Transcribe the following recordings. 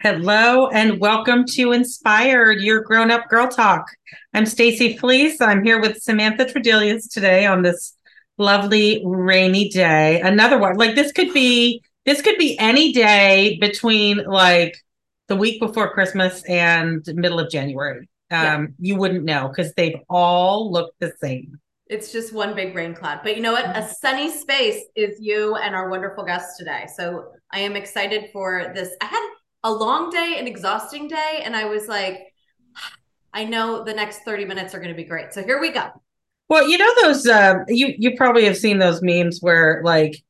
Hello and welcome to Inspired, your grown-up girl talk. I'm Stacy Fleece. I'm here with Samantha Tredelius today on this lovely rainy day. Another one. Like this could be this could be any day between like the week before Christmas and middle of January. Um, yeah. you wouldn't know because they've all looked the same. It's just one big rain cloud. But you know what? A sunny space is you and our wonderful guest today. So I am excited for this. I had a long day, an exhausting day, and I was like, I know the next 30 minutes are going to be great. So here we go. Well, you know those uh, you you probably have seen those memes where like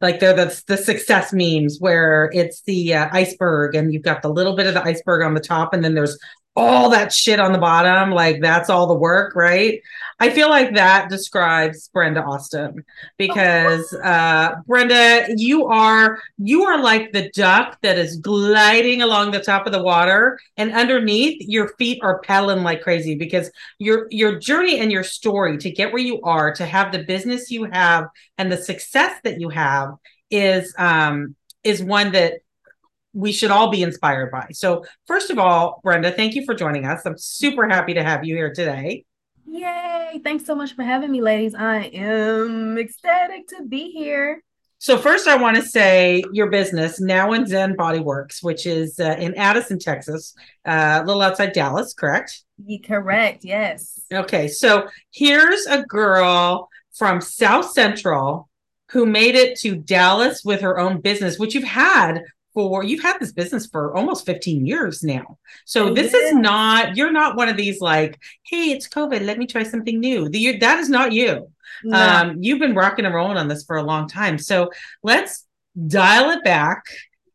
like they're the the success memes where it's the uh, iceberg and you've got the little bit of the iceberg on the top and then there's all that shit on the bottom like that's all the work right i feel like that describes brenda austin because uh brenda you are you are like the duck that is gliding along the top of the water and underneath your feet are pedaling like crazy because your your journey and your story to get where you are to have the business you have and the success that you have is um is one that we should all be inspired by. So, first of all, Brenda, thank you for joining us. I'm super happy to have you here today. Yay! Thanks so much for having me, ladies. I am ecstatic to be here. So, first, I want to say your business, Now and Zen Bodyworks, which is uh, in Addison, Texas, uh, a little outside Dallas, correct? You correct, yes. Okay, so here's a girl from South Central who made it to Dallas with her own business, which you've had for you've had this business for almost 15 years now. So oh, this is not you're not one of these like, hey, it's COVID, let me try something new. The, that is not you. No. Um, you've been rocking and rolling on this for a long time. So let's dial it back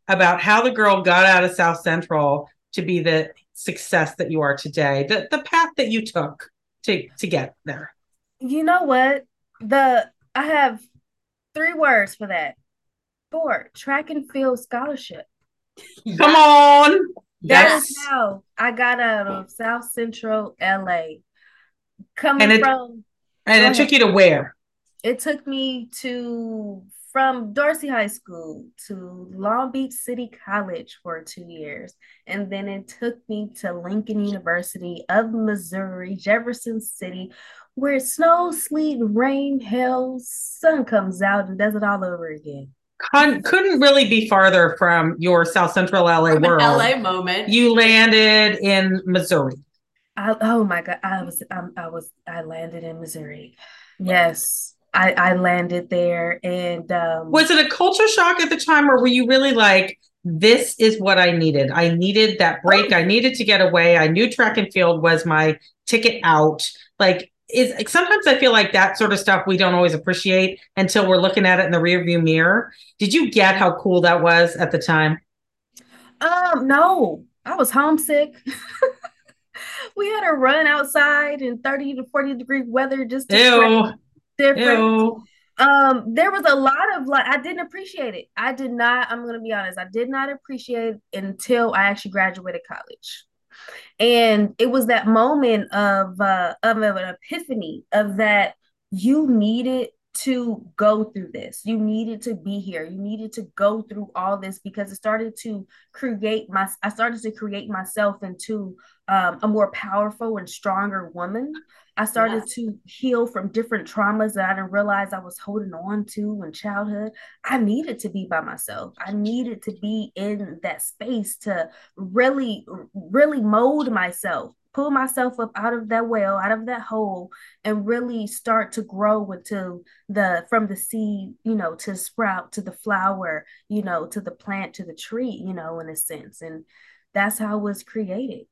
about how the girl got out of South Central to be the success that you are today, the the path that you took to to get there. You know what? The I have three words for that sport, track and field scholarship. Come on. That yes. is how I got out of South Central LA. Coming and it, from And it took you to where? It took me to from Dorsey High School to Long Beach City College for two years. And then it took me to Lincoln University of Missouri, Jefferson City, where it snows, sleet, rain, hail, sun comes out and does it all over again con- couldn't really be farther from your South Central LA from world. LA moment. You landed in Missouri. I, oh my god, I was um, I was I landed in Missouri. Yes. I, I landed there and um, was it a culture shock at the time or were you really like this is what I needed. I needed that break. I needed to get away. I knew track and field was my ticket out. Like is sometimes I feel like that sort of stuff we don't always appreciate until we're looking at it in the rearview mirror. Did you get how cool that was at the time? Um, no, I was homesick. we had to run outside in 30 to 40 degree weather just to different. Ew. Um, there was a lot of like I didn't appreciate it. I did not, I'm gonna be honest, I did not appreciate it until I actually graduated college and it was that moment of uh of an epiphany of that you needed to go through this. You needed to be here. You needed to go through all this because it started to create my i started to create myself into um, a more powerful and stronger woman I started yeah. to heal from different traumas that I didn't realize I was holding on to in childhood. I needed to be by myself. I needed to be in that space to really, really mold myself, pull myself up out of that well, out of that hole, and really start to grow into the from the seed, you know, to sprout to the flower, you know, to the plant to the tree, you know, in a sense. And that's how it was created.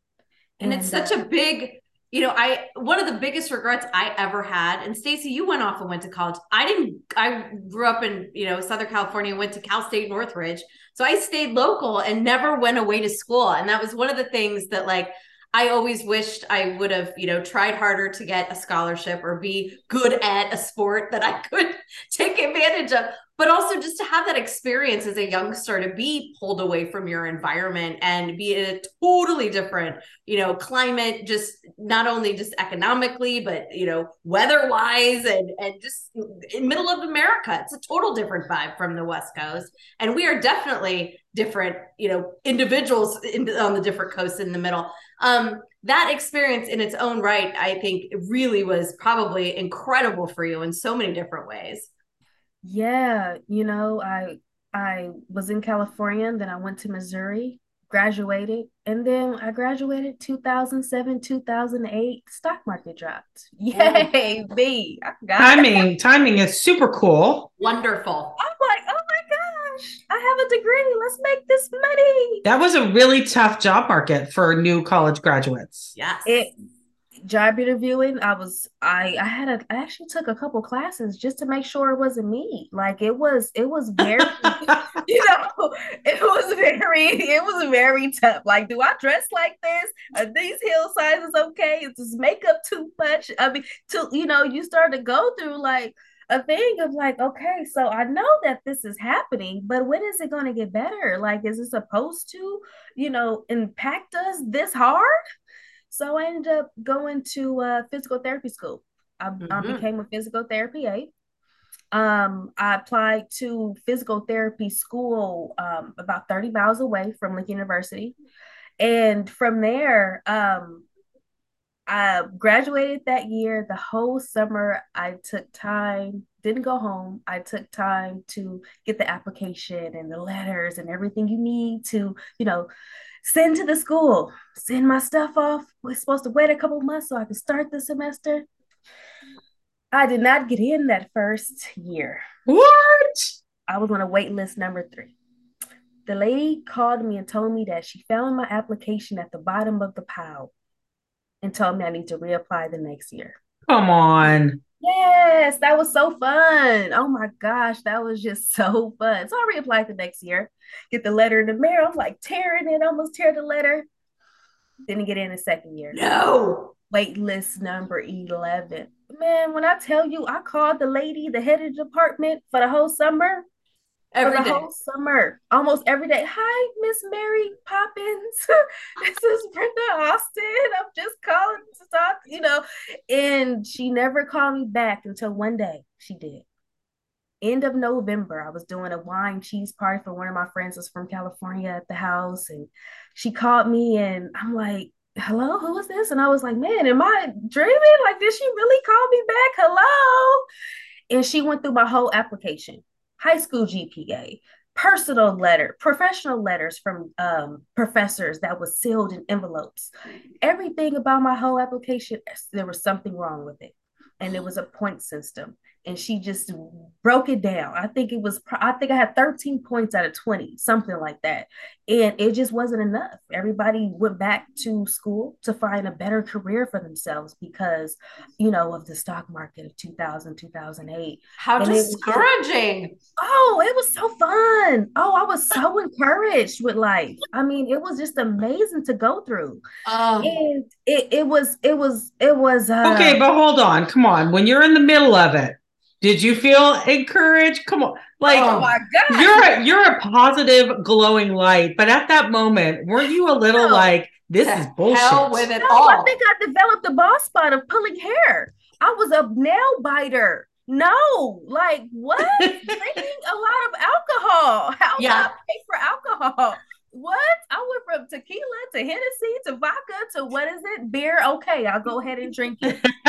And, it's such a big you know, I one of the biggest regrets I ever had, and Stacy, you went off and went to college. I didn't. I grew up in you know Southern California, went to Cal State Northridge, so I stayed local and never went away to school. And that was one of the things that like I always wished I would have you know tried harder to get a scholarship or be good at a sport that I could take advantage of. But also just to have that experience as a youngster to be pulled away from your environment and be in a totally different you know climate just not only just economically but you know weather wise and and just in middle of america. It's a total different vibe from the west coast. And we are definitely different you know individuals in, on the different coasts in the middle. Um that experience in its own right i think really was probably incredible for you in so many different ways yeah, you know, I I was in California, and then I went to Missouri, graduated, and then I graduated 2007, 2008. Stock market dropped. Yay, me! timing, timing is super cool. Wonderful. I'm like, oh my gosh, I have a degree. Let's make this money. That was a really tough job market for new college graduates. Yes. It job interviewing i was i i had a i actually took a couple classes just to make sure it wasn't me. Like it was it was very you know it was very it was very tough. Like do i dress like this? Are these heel sizes okay? Is this makeup too much? I mean to you know you start to go through like a thing of like, okay, so I know that this is happening, but when is it going to get better? Like, is it supposed to, you know, impact us this hard? So I ended up going to uh, physical therapy school. I, mm-hmm. I became a physical therapy aide. Um, I applied to physical therapy school um, about 30 miles away from Lincoln University. And from there, um, I graduated that year. The whole summer, I took time, didn't go home. I took time to get the application and the letters and everything you need to, you know, send to the school, send my stuff off. We're supposed to wait a couple months so I could start the semester. I did not get in that first year. What? I was on a wait list number three. The lady called me and told me that she found my application at the bottom of the pile and told me I need to reapply the next year. Come on. Yes, that was so fun. Oh my gosh, that was just so fun. So I reapplied the next year, get the letter in the mail. I'm like tearing it, almost tear the letter. Didn't get in the second year. No. Wait list number 11. Man, when I tell you, I called the lady, the head of the department for the whole summer. Every day. whole summer, almost every day. Hi, Miss Mary Poppins. this is Brenda Austin. I'm just calling to talk, you know. And she never called me back until one day she did. End of November, I was doing a wine cheese party for one of my friends was from California at the house. And she called me and I'm like, hello, who is this? And I was like, man, am I dreaming? Like, did she really call me back? Hello. And she went through my whole application high school GPA, personal letter, professional letters from um, professors that was sealed in envelopes. Everything about my whole application, there was something wrong with it. And it was a point system and she just broke it down. I think it was, I think I had 13 points out of 20, something like that. And it just wasn't enough. Everybody went back to school to find a better career for themselves because, you know, of the stock market of 2000, 2008. How and discouraging. It was, oh, it was so fun. Oh, I was so encouraged with life. I mean, it was just amazing to go through. Um, and it, it was, it was, it was. Uh, okay, but hold on. Come on. When you're in the middle of it, did you feel encouraged? Come on. Like oh my God. you're a, you're a positive glowing light, but at that moment, weren't you a little no. like this is bullshit? Hell with it no, all. I think I developed the boss spot of pulling hair. I was a nail biter. No, like what? Drinking a lot of alcohol. How yeah. I pay for alcohol? What? I went from tequila to Hennessy to vodka to what is it? Beer. Okay, I'll go ahead and drink it.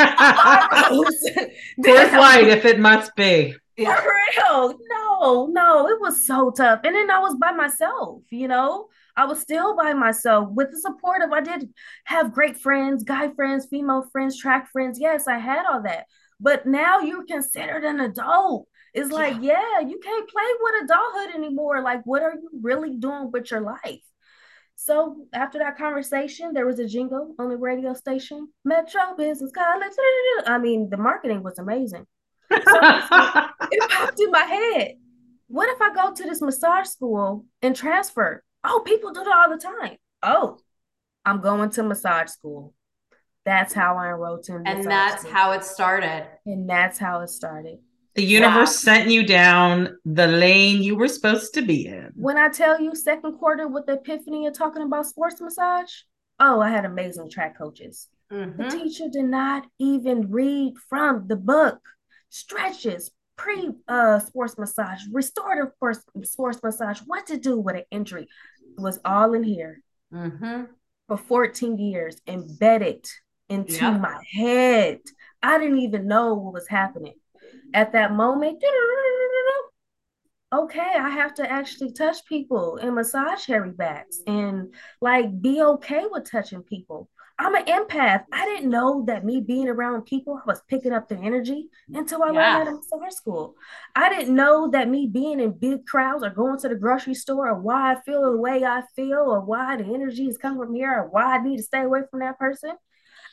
Coors Light, if it must be. Yeah. For real. No, no, it was so tough. And then I was by myself, you know. I was still by myself with the support of I did have great friends, guy friends, female friends, track friends. Yes, I had all that. But now you're considered an adult. It's like, yeah. yeah, you can't play with adulthood anymore. Like, what are you really doing with your life? So after that conversation, there was a jingle on the radio station, Metro Business College. I mean, the marketing was amazing. So it popped in my head. What if I go to this massage school and transfer? Oh, people do that all the time. Oh, I'm going to massage school. That's how I enrolled to. And that's school. how it started. And that's how it started. The universe wow. sent you down the lane you were supposed to be in. When I tell you second quarter with the epiphany of talking about sports massage, oh, I had amazing track coaches. Mm-hmm. The teacher did not even read from the book. Stretches, pre uh, sports massage, restorative sports, sports massage, what to do with an injury was all in here mm-hmm. for 14 years, embedded into yep. my head. I didn't even know what was happening at that moment. Okay, I have to actually touch people and massage hairy backs and like be okay with touching people. I'm an empath. I didn't know that me being around people, I was picking up their energy until I yeah. learned that in summer school. I didn't know that me being in big crowds or going to the grocery store or why I feel the way I feel or why the energy is coming from here or why I need to stay away from that person.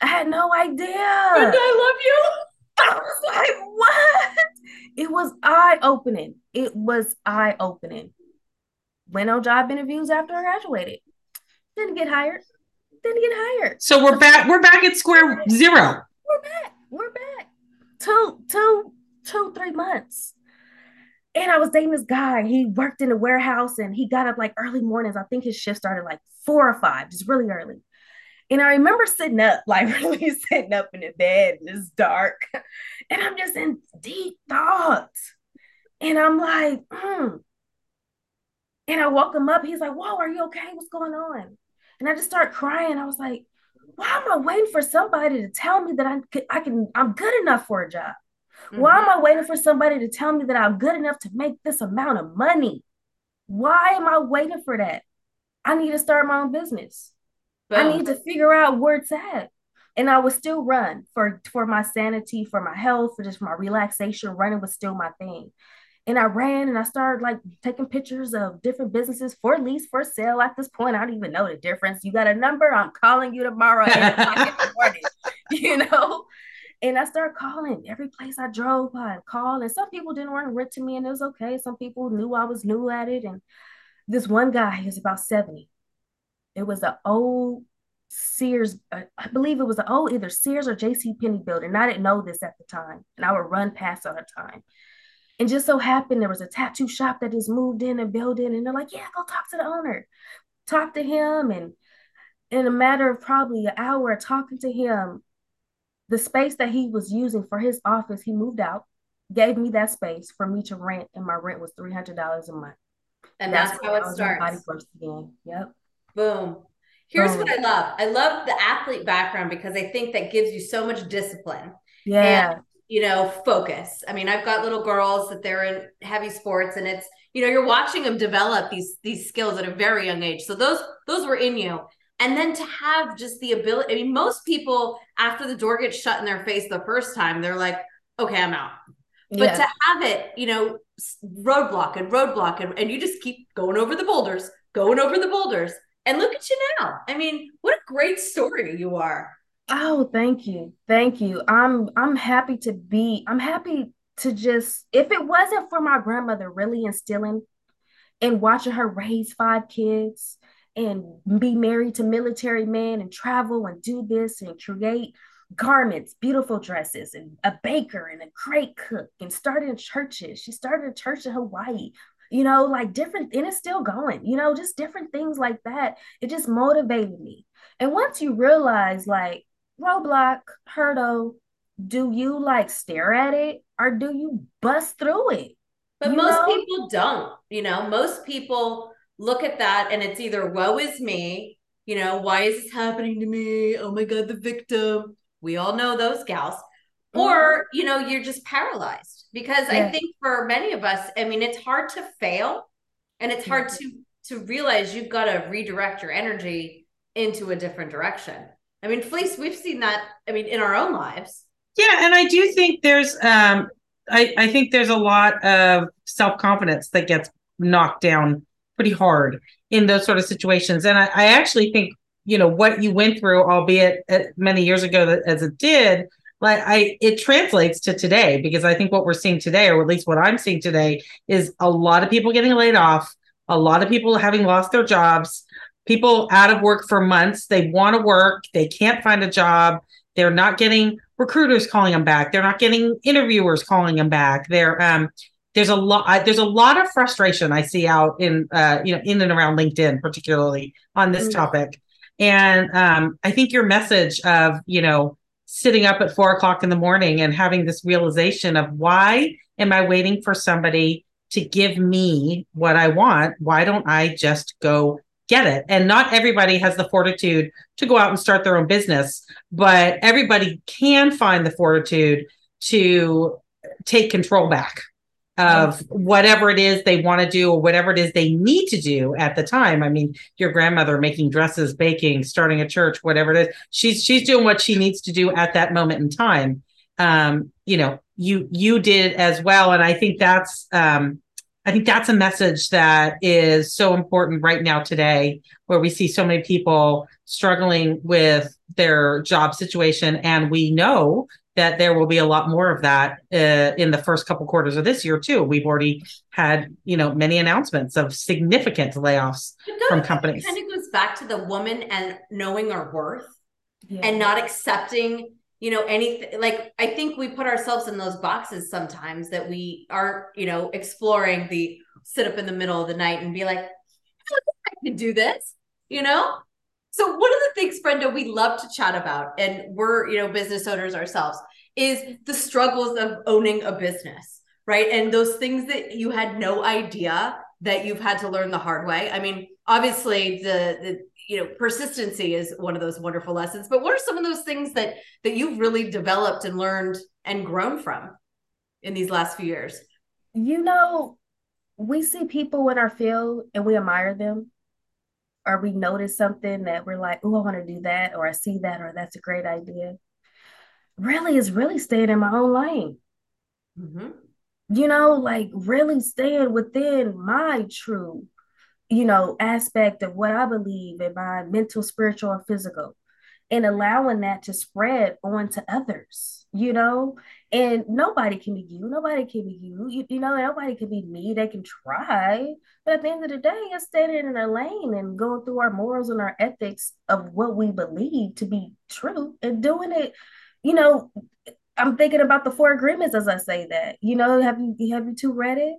I had no idea. And I love you. I was like, what? It was eye opening. It was eye opening. Went on job interviews after I graduated. Didn't get hired didn't get hired. So we're back. We're back at square zero. We're back. We're back. Two, two, two, three months. And I was dating this guy. He worked in a warehouse and he got up like early mornings. I think his shift started like four or five, just really early. And I remember sitting up, like really sitting up in the bed, and it's dark. And I'm just in deep thoughts. And I'm like, hmm. And I woke him up. He's like, Whoa, are you okay? What's going on? And I just start crying. I was like, why am I waiting for somebody to tell me that I can, I can I'm good enough for a job? Mm-hmm. Why am I waiting for somebody to tell me that I'm good enough to make this amount of money? Why am I waiting for that? I need to start my own business. Boom. I need to figure out where it's at. And I would still run for for my sanity, for my health, for just my relaxation. Running was still my thing. And I ran and I started like taking pictures of different businesses for lease, for sale. At this point, I don't even know the difference. You got a number? I'm calling you tomorrow morning, you know? And I started calling every place I drove by and called. And some people didn't want to rent to me, and it was okay. Some people knew I was new at it. And this one guy, he was about 70. It was an old Sears, uh, I believe it was an old either Sears or JC Penney building. And I didn't know this at the time. And I would run past all the time. And just so happened there was a tattoo shop that just moved in a building, and they're like, "Yeah, go talk to the owner." Talk to him, and in a matter of probably an hour talking to him, the space that he was using for his office, he moved out, gave me that space for me to rent, and my rent was three hundred dollars a month. And that's, that's how it starts. Body first again. Yep. Boom. Here's Boom. what I love. I love the athlete background because I think that gives you so much discipline. Yeah. And you know, focus. I mean, I've got little girls that they're in heavy sports and it's, you know, you're watching them develop these these skills at a very young age. So those those were in you. And then to have just the ability, I mean, most people after the door gets shut in their face the first time, they're like, okay, I'm out. But yeah. to have it, you know, roadblock and roadblock and, and you just keep going over the boulders, going over the boulders. And look at you now. I mean, what a great story you are. Oh, thank you. Thank you. I'm I'm happy to be I'm happy to just if it wasn't for my grandmother really instilling and watching her raise five kids and be married to military men and travel and do this and create garments, beautiful dresses, and a baker and a great cook and started churches. She started a church in Hawaii, you know, like different, and it's still going, you know, just different things like that. It just motivated me. And once you realize, like, roadblock, hurdle, do you like stare at it or do you bust through it? But you most know? people don't, you know, most people look at that and it's either woe is me, you know, why is this happening to me? Oh my God, the victim. We all know those gals. Mm-hmm. Or, you know, you're just paralyzed because yeah. I think for many of us, I mean, it's hard to fail and it's hard to to realize you've got to redirect your energy into a different direction. I mean, Felice, we've seen that. I mean, in our own lives. Yeah, and I do think there's, um, I, I think there's a lot of self confidence that gets knocked down pretty hard in those sort of situations, and I, I actually think you know what you went through, albeit uh, many years ago as it did, like I it translates to today because I think what we're seeing today, or at least what I'm seeing today, is a lot of people getting laid off, a lot of people having lost their jobs, people out of work for months. They want to work, they can't find a job, they're not getting recruiters calling them back. They're not getting interviewers calling them back. They're um, there's a lot there's a lot of frustration I see out in uh, you know in and around LinkedIn, particularly on this mm-hmm. topic. And um, I think your message of you know sitting up at four o'clock in the morning and having this realization of why am I waiting for somebody to give me what I want? Why don't I just go get it. And not everybody has the fortitude to go out and start their own business, but everybody can find the fortitude to take control back of whatever it is they want to do or whatever it is they need to do at the time. I mean, your grandmother making dresses, baking, starting a church, whatever it is, she's she's doing what she needs to do at that moment in time. Um, you know, you you did as well, and I think that's um, I think that's a message that is so important right now today, where we see so many people struggling with their job situation. And we know that there will be a lot more of that uh, in the first couple quarters of this year too. We've already had, you know, many announcements of significant layoffs from companies. It kind of goes back to the woman and knowing our worth yeah. and not accepting you know anything like i think we put ourselves in those boxes sometimes that we aren't you know exploring the sit up in the middle of the night and be like i can do this you know so one of the things brenda we love to chat about and we're you know business owners ourselves is the struggles of owning a business right? And those things that you had no idea that you've had to learn the hard way. I mean obviously the the you know persistency is one of those wonderful lessons but what are some of those things that that you've really developed and learned and grown from in these last few years? You know we see people in our field and we admire them. Or we notice something that we're like oh i want to do that or i see that or that's a great idea really is really staying in my own lane mm-hmm. you know like really staying within my true you know, aspect of what I believe in my mental, spiritual, and physical, and allowing that to spread on to others, you know. And nobody can be you, nobody can be you, you, you know, nobody can be me. They can try, but at the end of the day, it's standing in a lane and going through our morals and our ethics of what we believe to be true and doing it, you know. I'm thinking about the four agreements as I say that. You know, have you have you two read it?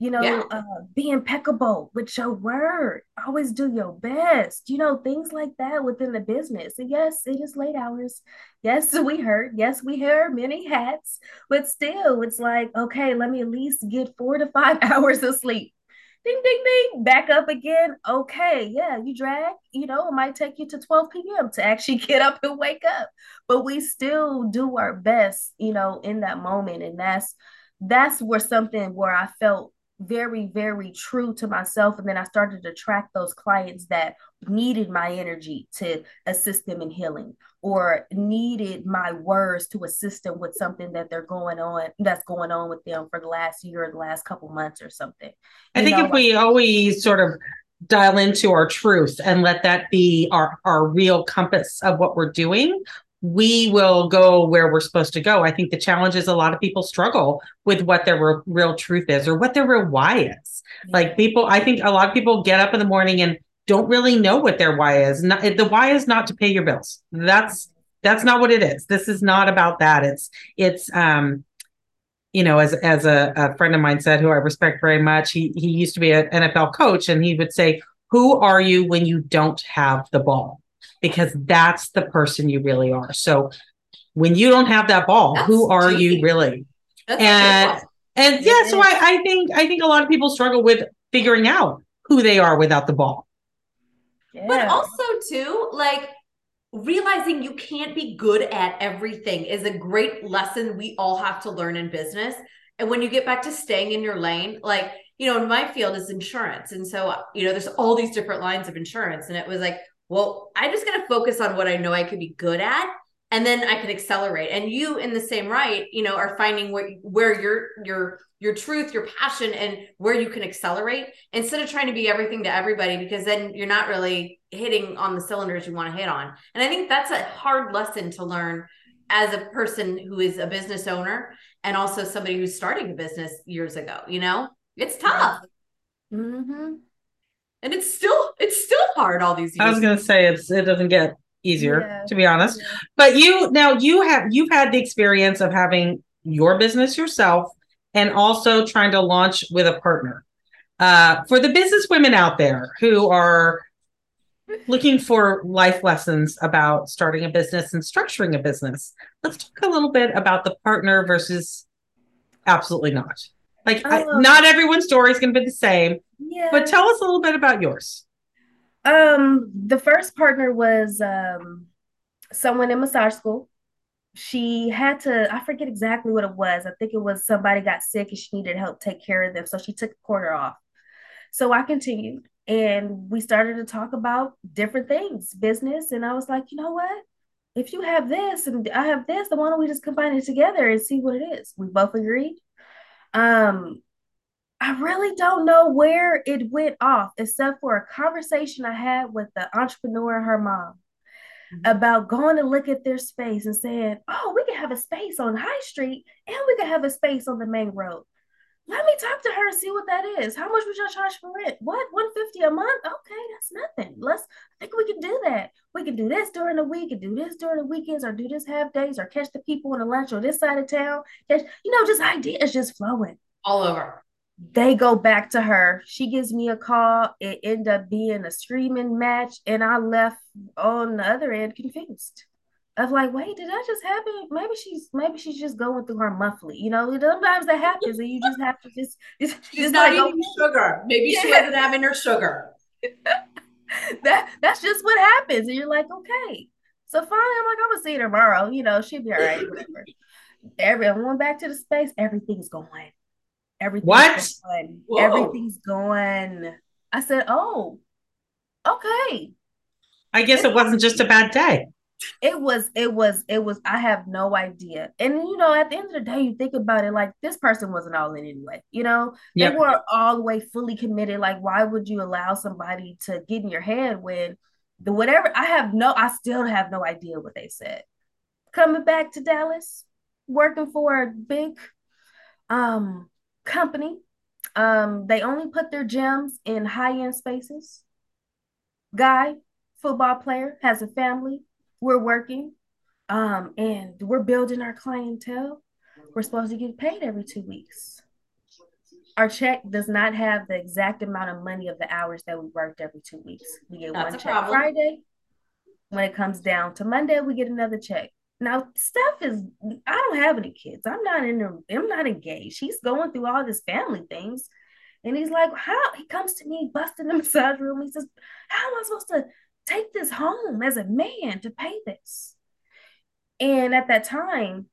you know, yeah. uh, be impeccable with your word. Always do your best. You know, things like that within the business. And yes, it is late hours. Yes, we heard. Yes, we hear many hats, but still, it's like, okay, let me at least get four to five hours of sleep. Ding, ding, ding, back up again. Okay, yeah, you drag, you know, it might take you to 12 p.m. to actually get up and wake up, but we still do our best, you know, in that moment. And that's, that's where something where I felt very, very true to myself. And then I started to attract those clients that needed my energy to assist them in healing or needed my words to assist them with something that they're going on that's going on with them for the last year or the last couple months or something. I think know, if we always sort of dial into our truth and let that be our our real compass of what we're doing we will go where we're supposed to go. I think the challenge is a lot of people struggle with what their real, real truth is or what their real why is. Yeah. Like people, I think a lot of people get up in the morning and don't really know what their why is. Not, the why is not to pay your bills. That's that's not what it is. This is not about that. It's it's um you know, as as a, a friend of mine said, who I respect very much, he he used to be an NFL coach, and he would say, "Who are you when you don't have the ball?" Because that's the person you really are. So when you don't have that ball, that's who are you really? That's and and yeah, so I, I think I think a lot of people struggle with figuring out who they are without the ball. Yeah. But also too, like realizing you can't be good at everything is a great lesson we all have to learn in business. And when you get back to staying in your lane, like, you know, in my field is insurance. And so, you know, there's all these different lines of insurance. And it was like, well, I'm just going to focus on what I know I could be good at and then I can accelerate. And you in the same right, you know, are finding where where your your your truth, your passion and where you can accelerate instead of trying to be everything to everybody because then you're not really hitting on the cylinders you want to hit on. And I think that's a hard lesson to learn as a person who is a business owner and also somebody who's starting a business years ago, you know? It's tough. Mm-hmm and it's still it's still hard all these years. I was gonna say it's it doesn't get easier, Yeah. to be honest. Yeah. But you now you have you've had the experience of having your business yourself and also trying to launch with a partner. Uh, for the business women out there who are looking for life lessons about starting a business and structuring a business, let's talk a little bit about the partner versus absolutely not. Like, I, not everyone's story is going to be the same, Yeah. but tell us a little bit about yours. Um, the first partner was um someone in massage school. She had to, I forget exactly what it was. I think it was somebody got sick and she needed help take care of them. So she took a quarter off. So I continued and we started to talk about different things, business. And I was like, you know what? If you have this and I have this, then why don't we just combine it together and see what it is? We both agreed. Um, I really don't know where it went off, except for a conversation I had with the entrepreneur and her mom mm-hmm. about going to look at their space and saying, Oh, we can have a space on High Street and we can have a space on the main road. Let me talk to her and see what that is. How much would y'all charge for rent? What? 150 a month? Okay, that's nothing. Let's I think we can do that. We can do this during the week and do this during the weekends or do this half days or catch the people on the lunch or this side of town. Catch, you know, just ideas just flowing All over. They go back to her. She gives me a call. It ended up being a screaming match, and I left on the other end confused. Of like, wait, did that just happen? Maybe she's maybe she's just going through her monthly. You know, sometimes that happens, and you just have to just just, She's just not like, eating oh. sugar. Maybe she Yeah. wasn't having her sugar. that that's just what happens, and you're like, okay. So finally, I'm like, I'm gonna see her tomorrow. You know, she'll be all right. Whatever. Everyone went back to the space. Everything's going. Everything's What? going. Whoa. Everything's going. I said, oh, okay. I guess it wasn't just a bad day. It was, it was, it was, I have no idea. And you know, at the end of the day, you think about it like this person wasn't all in anyway. You know, Yep. they weren't all the way fully committed. Like, why would you allow somebody to get in your head when the whatever I have no, I still have no idea what they said. Coming back to Dallas, working for a big um company. Um, they only put their gems in high-end spaces. Guy, football player, has a family. We're working. Um, and we're building our clientele. We're supposed to get paid every two weeks. Our check does not have the exact amount of money of the hours that we worked every two weeks. We get That's one check problem. Friday. When it comes down to Monday, we get another check. Now, Steph is, I don't have any kids. I'm not in the, I'm not engaged. He's going through all this family things. And he's like, how? He comes to me, busting the massage room. He says, how am I supposed to take this home as a man to pay this? And at that time,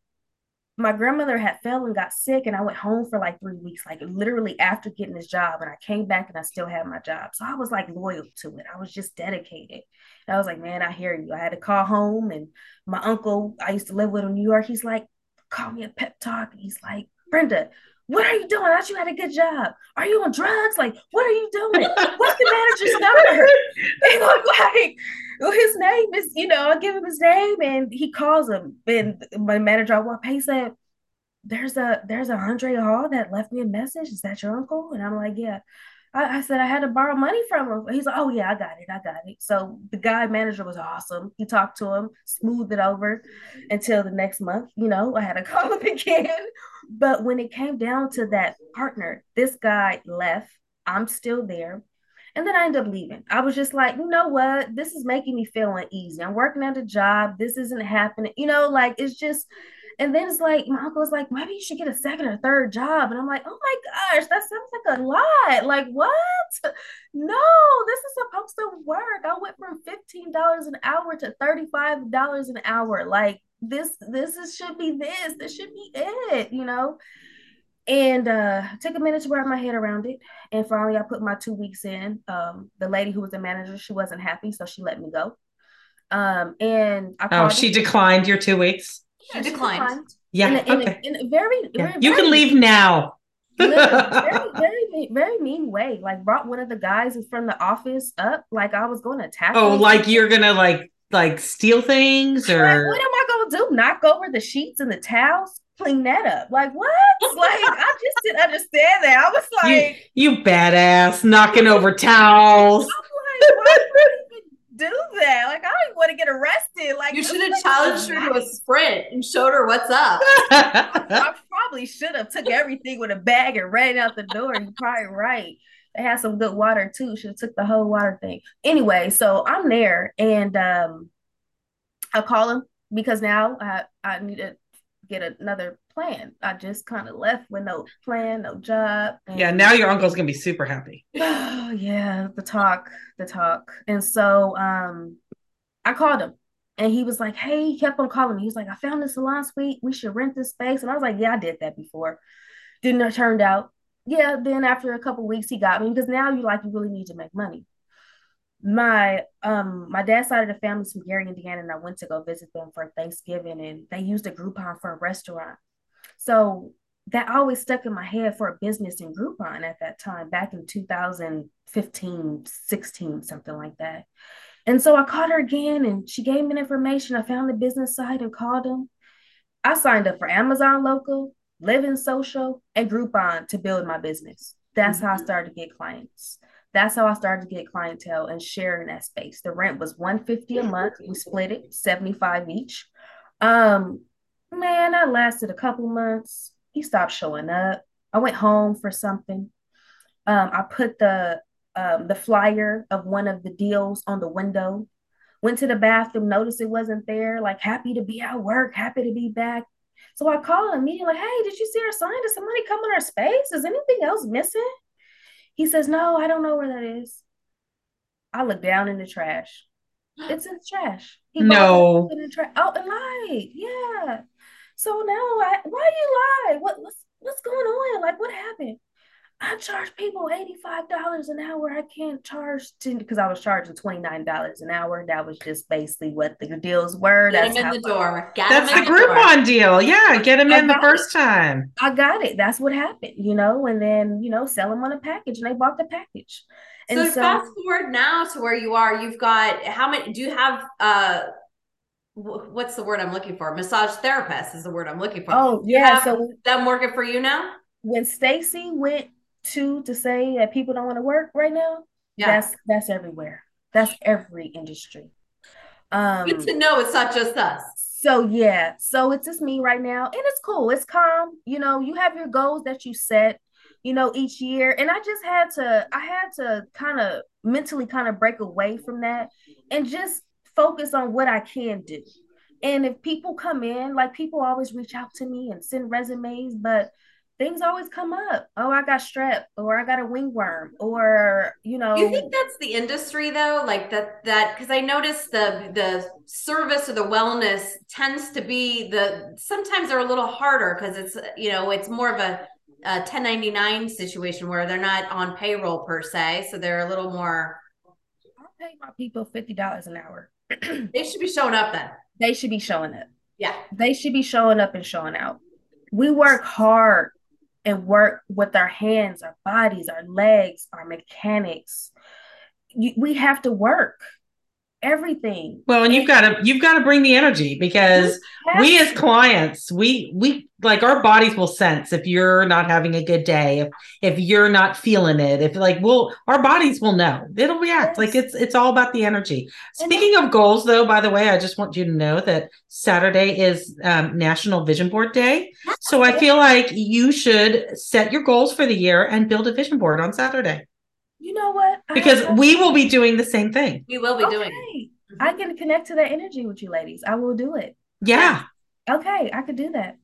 my grandmother had fell and got sick, and I went home for like three weeks, like literally after getting this job. And I came back and I still had my job. So I was like loyal to it. I was just dedicated. I was like, man, I hear you. I had to call home, and my uncle, I used to live with in New York, he's like, call me a pep talk. And He's like, Brenda, what are you doing? I thought you had a good job. Are you on drugs? Like, what are you doing? What's the manager's number? And I'm like, well, his name is, you know, I give him his name and he calls him. And my manager I walk, he said, There's a there's a Andre Hall that left me a message. Is that your uncle? And I'm like, Yeah. I, I said I had to borrow money from him. He's like, Oh yeah, I got it. I got it. So the guy manager was awesome. He talked to him, smoothed it over until the next month. You know, I had to call him again. But when it came down to that partner, this guy left. I'm still there. And then I ended up leaving. I was just like, you know what? This is making me feel uneasy. I'm working at a job. This isn't happening. You know, like it's just, and then it's like, my uncle was like, maybe you should get a second or third job. And I'm like, oh my gosh, that sounds like a lot. Like, what? No, this is supposed to work. I went from $15 an hour to $35 an hour. Like, this, this is, should be this. This should be it, you know? And uh took a minute to wrap my head around it. And finally I put my two weeks in. Um, the lady who was the manager, she wasn't happy, so she let me go. Um, and I Oh, she her. declined your two weeks. She declined. Yeah. In a, in, okay. a, in a very, Yeah. very You can very- leave now. very, very, very mean way. Like brought one of the guys from the office up, like I was going to attack. oh, him. like you're gonna like like steal things Like, or what am I gonna do? Knock over the sheets and the towels? Clean that up? Like what? Like I just didn't understand that. I was you like, you badass knocking over towels. I'm like, why would I even do that? Like I don't want to get arrested. Like you should have challenged her to a sprint and showed her what's up. I probably should have took everything with a bag and ran out the door. You're probably right. They had some good water too. Should have took the whole water thing. Anyway, so I'm there and um I call him because now I I need to get another plan. I just kind of left with no plan, no job. yeah, now your uncle's gonna be super happy. Oh yeah, the talk, the talk. And so um I called him and he was like, Hey, he kept on calling me. He was like, I found this salon suite. We should rent this space. And I was like, Yeah, I did that before. Didn't it turned out. Yeah, then after a couple weeks he got me because now you like you really need to make money my um my dad's side of the family's from Gary, Indiana, and I went to go visit them for Thanksgiving, and they used a Groupon for a restaurant. So that always stuck in my head for a business in Groupon at that time, back in 2015, 16, something like that. And so I called her again, and she gave me information. I found the business site and called them. I signed up for Amazon Local, Living Social, and Groupon to build my business. That's mm-hmm. how I mm-hmm. started to get clients that's how I started to get clientele and sharing that space. The rent was 150 a month. We split it 75 each. Um, man, I lasted a couple months. He stopped showing up. I went home for something. Um, I put the um, the flyer of one of the deals on the window. Went to the bathroom, noticed it wasn't there. Like happy to be at work, happy to be back. So I called immediately, like, "Hey, did you see our sign? Did somebody come in our space? Is anything else missing?" He says, No, I don't know where that is. I look down in the trash. It's in the trash. He no. In the tra- oh, and lied. Yeah. So now I, why you lie? What, what's what's going on? Like what happened? I charge people $85 an hour. I can't charge because I was charging $29 an hour. That was just basically what the deals were. Get That's him in the door. Get That's the Groupon deal. Yeah, get him I in the first it. time. I got it. That's what happened, you know, and then, you know, sell them on a package and they bought the package. And so, so fast forward now to where you are, you've got how many do you have uh what's the word I'm looking for? Massage therapist is the word I'm looking for. Oh, yeah. So them working for you now? When Stacy went to to say that people don't want to work right now, yeah. that's that's everywhere. That's every industry. Um, Good to know it's not just us. So yeah, so it's just me right now, and it's cool. It's calm. You know, you have your goals that you set, you know, each year, and I just had to, I had to kind of mentally kind of break away from that and just focus on what I can do. And if people come in, like people always reach out to me and send resumes, but things always come up. Oh, I got strep, or I got a ringworm, or you know. You think that's the industry though, like that that because I noticed the the service or the wellness tends to be the sometimes they're a little harder because it's you know it's more of a, a 1099 situation where they're not on payroll per se, so they're a little more. I pay my people fifty dollars an hour. they should be showing up then. They should be showing up. Yeah, they should be showing up and showing out. We work hard and work with our hands, our bodies, our legs, our mechanics. We have to work everything. Well, and you've got to you've got to bring the energy because we as clients, we we like our bodies will sense if you're not having a good day, if if you're not feeling it, if like we'll our bodies will know. It'll react. Yes. Like it's it's all about the energy. Speaking of goals though, by the way, I just want you to know that Saturday is um, National Vision Board Day. So I feel like you should set your goals for the year and build a vision board on Saturday. You know what? Because we will be doing the same thing. We will be okay. doing it. I can connect to that energy with you ladies. I will do it. Yeah. Okay, I could do that.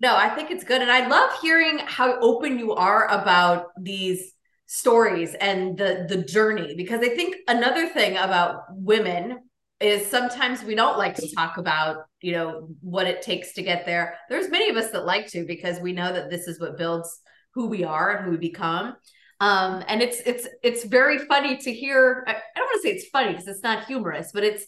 No, I think it's good. And I love hearing how open you are about these stories and the the journey because I think another thing about women is sometimes we don't like to talk about, you know, what it takes to get there. There's many of us that like to because we know that this is what builds who we are and who we become. Um, and it's it's it's very funny to hear. I, I don't want to say it's funny because it's not humorous, but it's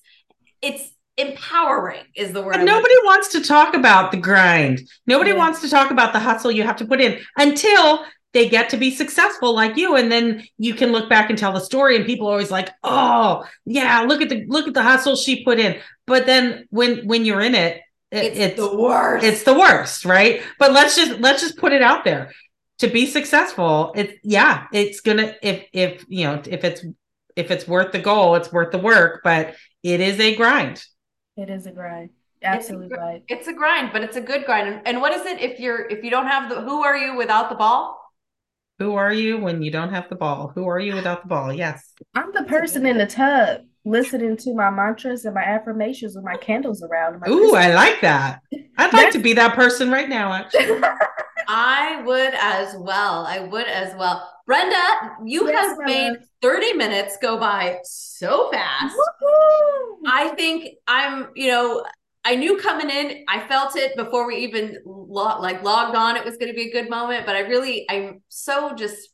it's empowering is the word. But nobody wants to talk about the grind. Nobody yeah. wants to talk about the hustle you have to put in until they get to be successful like you and then you can look back and tell the story and people are always like oh yeah look at the look at the hustle she put in but then when when you're in it, it it's, it's the worst it's the worst right but let's just let's just put it out there to be successful it's yeah it's gonna if if you know if it's if it's worth the goal it's worth the work but it is a grind It is a grind. Absolutely it's a, right. It's a grind, but it's a good grind. And, and what is it if you're if you don't have the who are you without the ball? Who are you when you don't have the ball? Who are you without the ball? Yes. I'm the person in the tub listening to my mantras and my affirmations with my candles around. My Ooh, I like that. I'd like to be that person right now, actually. I would as well. I would as well. Brenda, you yes, have made 30 minutes go by so fast. Woo-hoo! I think I'm, you know, I knew coming in, I felt it before we even lo- like logged on. It was going to be a good moment, but I really, I'm so just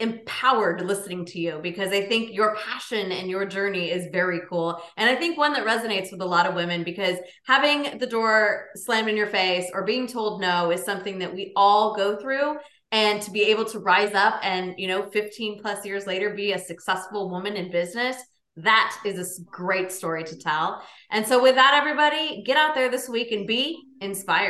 empowered listening to you because I think your passion and your journey is very cool. And I think one that resonates with a lot of women because having the door slammed in your face or being told no is something that we all go through. And to be able to rise up and, you know, 15 plus years later, be a successful woman in business, that is a great story to tell. And so, with that, everybody, get out there this week and be inspired.